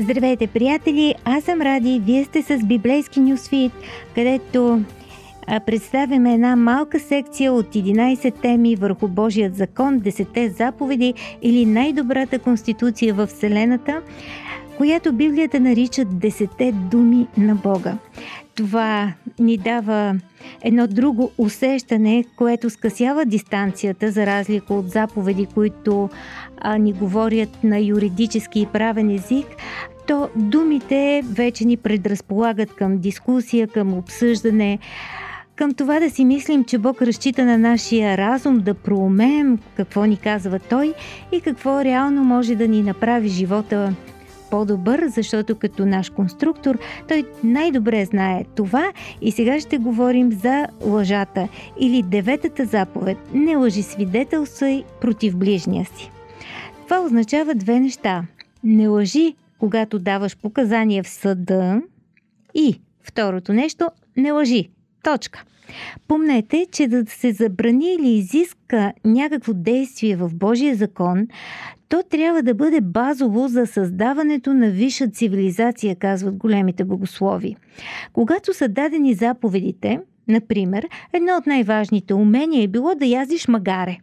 Здравейте, приятели! Аз съм Ради. Вие сте с Библейски нюсфит, където представяме една малка секция от 11 теми върху Божият закон, 10 заповеди или най-добрата конституция в Вселената, която Библията нарича 10 думи на Бога. Това ни дава едно друго усещане, което скъсява дистанцията, за разлика от заповеди, които а, ни говорят на юридически и правен език, то думите вече ни предразполагат към дискусия, към обсъждане, към това да си мислим, че Бог разчита на нашия разум да проумеем какво ни казва Той и какво реално може да ни направи живота по-добър, защото като наш конструктор той най-добре знае това и сега ще говорим за лъжата или деветата заповед – не лъжи свидетелствай против ближния си. Това означава две неща. Не лъжи, когато даваш показания в съда и второто нещо – не лъжи. Точка. Помнете, че да се забрани или изиска някакво действие в Божия закон, то трябва да бъде базово за създаването на висша цивилизация, казват големите богослови. Когато са дадени заповедите, например, едно от най-важните умения е било да яздиш магаре.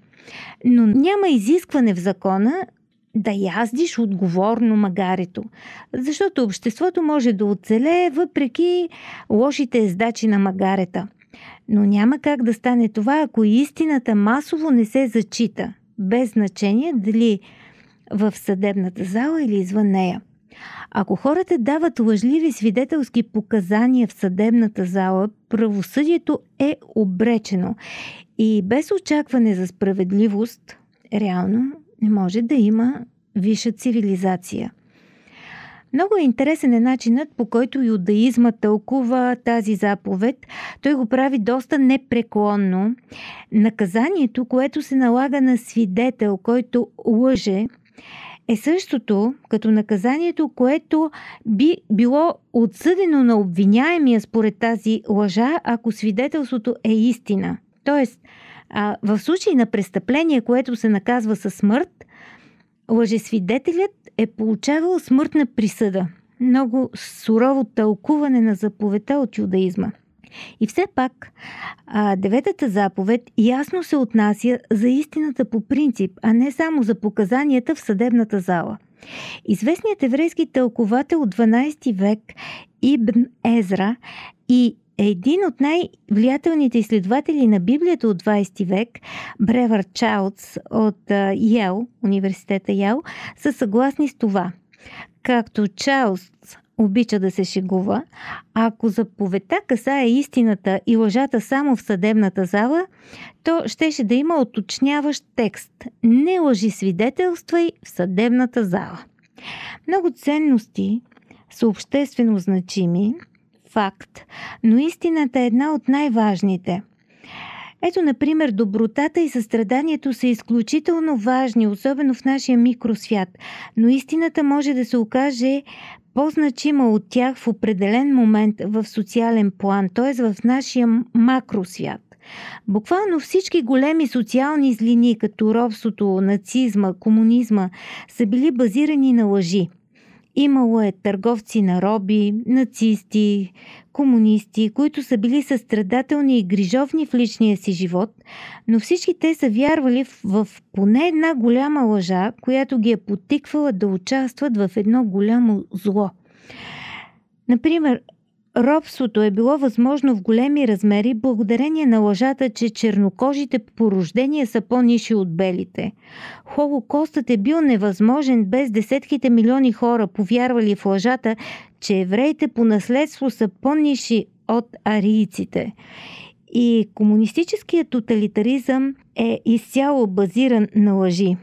Но няма изискване в закона да яздиш отговорно магарето, защото обществото може да оцелее въпреки лошите ездачи на магарета. Но няма как да стане това, ако истината масово не се зачита, без значение дали в съдебната зала или извън нея. Ако хората дават лъжливи свидетелски показания в съдебната зала, правосъдието е обречено и без очакване за справедливост, реално не може да има висша цивилизация. Много е интересен е начинът, по който юдаизма тълкува тази заповед. Той го прави доста непреклонно. Наказанието, което се налага на свидетел, който лъже, е същото като наказанието, което би било отсъдено на обвиняемия според тази лъжа, ако свидетелството е истина. Тоест, в случай на престъпление, което се наказва със смърт, лъжесвидетелят е получавал смъртна присъда. Много сурово тълкуване на заповедта от юдаизма. И все пак, а, деветата заповед ясно се отнася за истината по принцип, а не само за показанията в съдебната зала. Известният еврейски тълковател от 12 век Ибн Езра и един от най-влиятелните изследователи на Библията от 20 век, Бревър Чаудс от Йел, университета Йел, са съгласни с това. Както Чаудс обича да се шегува, ако заповедта касае истината и лъжата само в съдебната зала, то щеше да има уточняващ текст «Не лъжи свидетелствай в съдебната зала». Много ценности са обществено значими, факт, но истината е една от най-важните – ето, например, добротата и състраданието са изключително важни, особено в нашия микросвят, но истината може да се окаже по-значима от тях в определен момент в социален план, т.е. в нашия макросвят. Буквално всички големи социални злини, като робството, нацизма, комунизма, са били базирани на лъжи. Имало е търговци на роби, нацисти, комунисти, които са били състрадателни и грижовни в личния си живот, но всички те са вярвали в, поне една голяма лъжа, която ги е потиквала да участват в едно голямо зло. Например, Робството е било възможно в големи размери благодарение на лъжата, че чернокожите по рождение са по-ниши от белите. Холокостът е бил невъзможен без десетките милиони хора повярвали в лъжата, че евреите по наследство са по-ниши от арийците. И комунистическият тоталитаризъм е изцяло базиран на лъжи.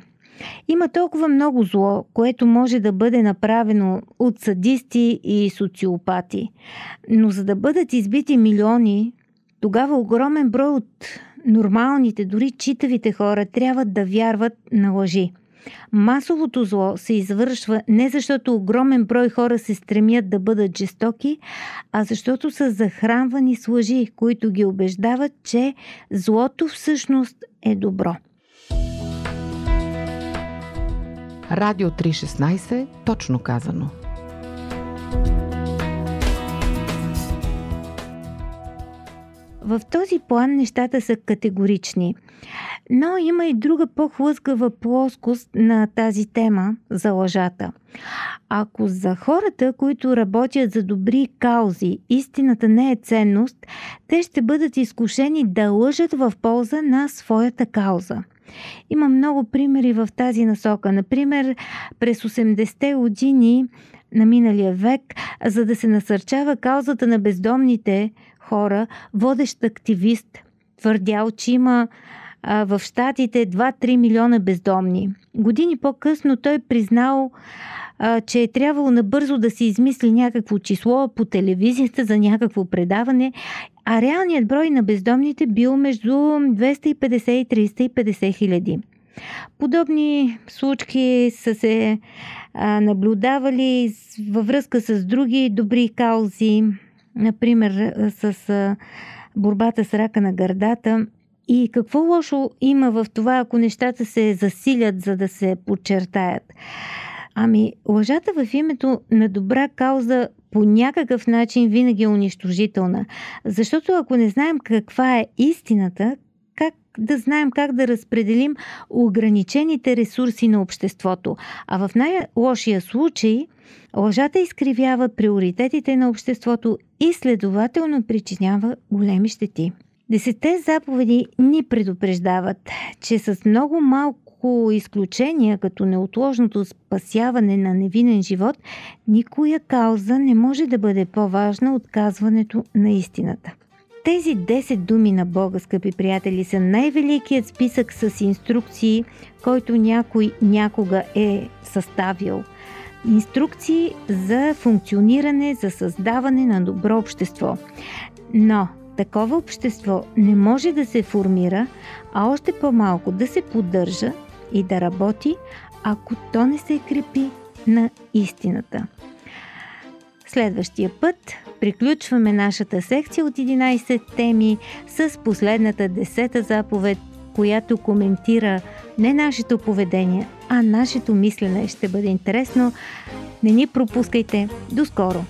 Има толкова много зло, което може да бъде направено от садисти и социопати. Но за да бъдат избити милиони, тогава огромен брой от нормалните, дори читавите хора трябва да вярват на лъжи. Масовото зло се извършва не защото огромен брой хора се стремят да бъдат жестоки, а защото са захранвани с лъжи, които ги убеждават, че злото всъщност е добро. Радио 316, точно казано. В този план нещата са категорични. Но има и друга по-хлъзгава плоскост на тази тема за лъжата. Ако за хората, които работят за добри каузи, истината не е ценност, те ще бъдат изкушени да лъжат в полза на своята кауза. Има много примери в тази насока. Например, през 80-те години на миналия век, за да се насърчава каузата на бездомните хора, водещ активист твърдял, че има а, в щатите 2-3 милиона бездомни. Години по-късно той признал, че е трябвало набързо да се измисли някакво число по телевизията за някакво предаване, а реалният брой на бездомните бил между 250 и 350 хиляди. Подобни случки са се а, наблюдавали във връзка с други добри каузи, например с а, борбата с рака на гърдата. И какво лошо има в това, ако нещата се засилят, за да се подчертаят? Ами, лъжата в името на добра кауза по някакъв начин винаги е унищожителна. Защото ако не знаем каква е истината, как да знаем как да разпределим ограничените ресурси на обществото. А в най-лошия случай лъжата изкривява приоритетите на обществото и следователно причинява големи щети. Десетте заповеди ни предупреждават, че с много малко изключения, като неотложното спасяване на невинен живот, никоя кауза не може да бъде по-важна от казването на истината. Тези 10 думи на Бога, скъпи приятели, са най-великият списък с инструкции, който някой някога е съставил. Инструкции за функциониране, за създаване на добро общество. Но такова общество не може да се формира, а още по-малко да се поддържа и да работи, ако то не се крепи на истината. Следващия път приключваме нашата секция от 11 теми с последната десета заповед, която коментира не нашето поведение, а нашето мислене. Ще бъде интересно. Не ни пропускайте. До скоро!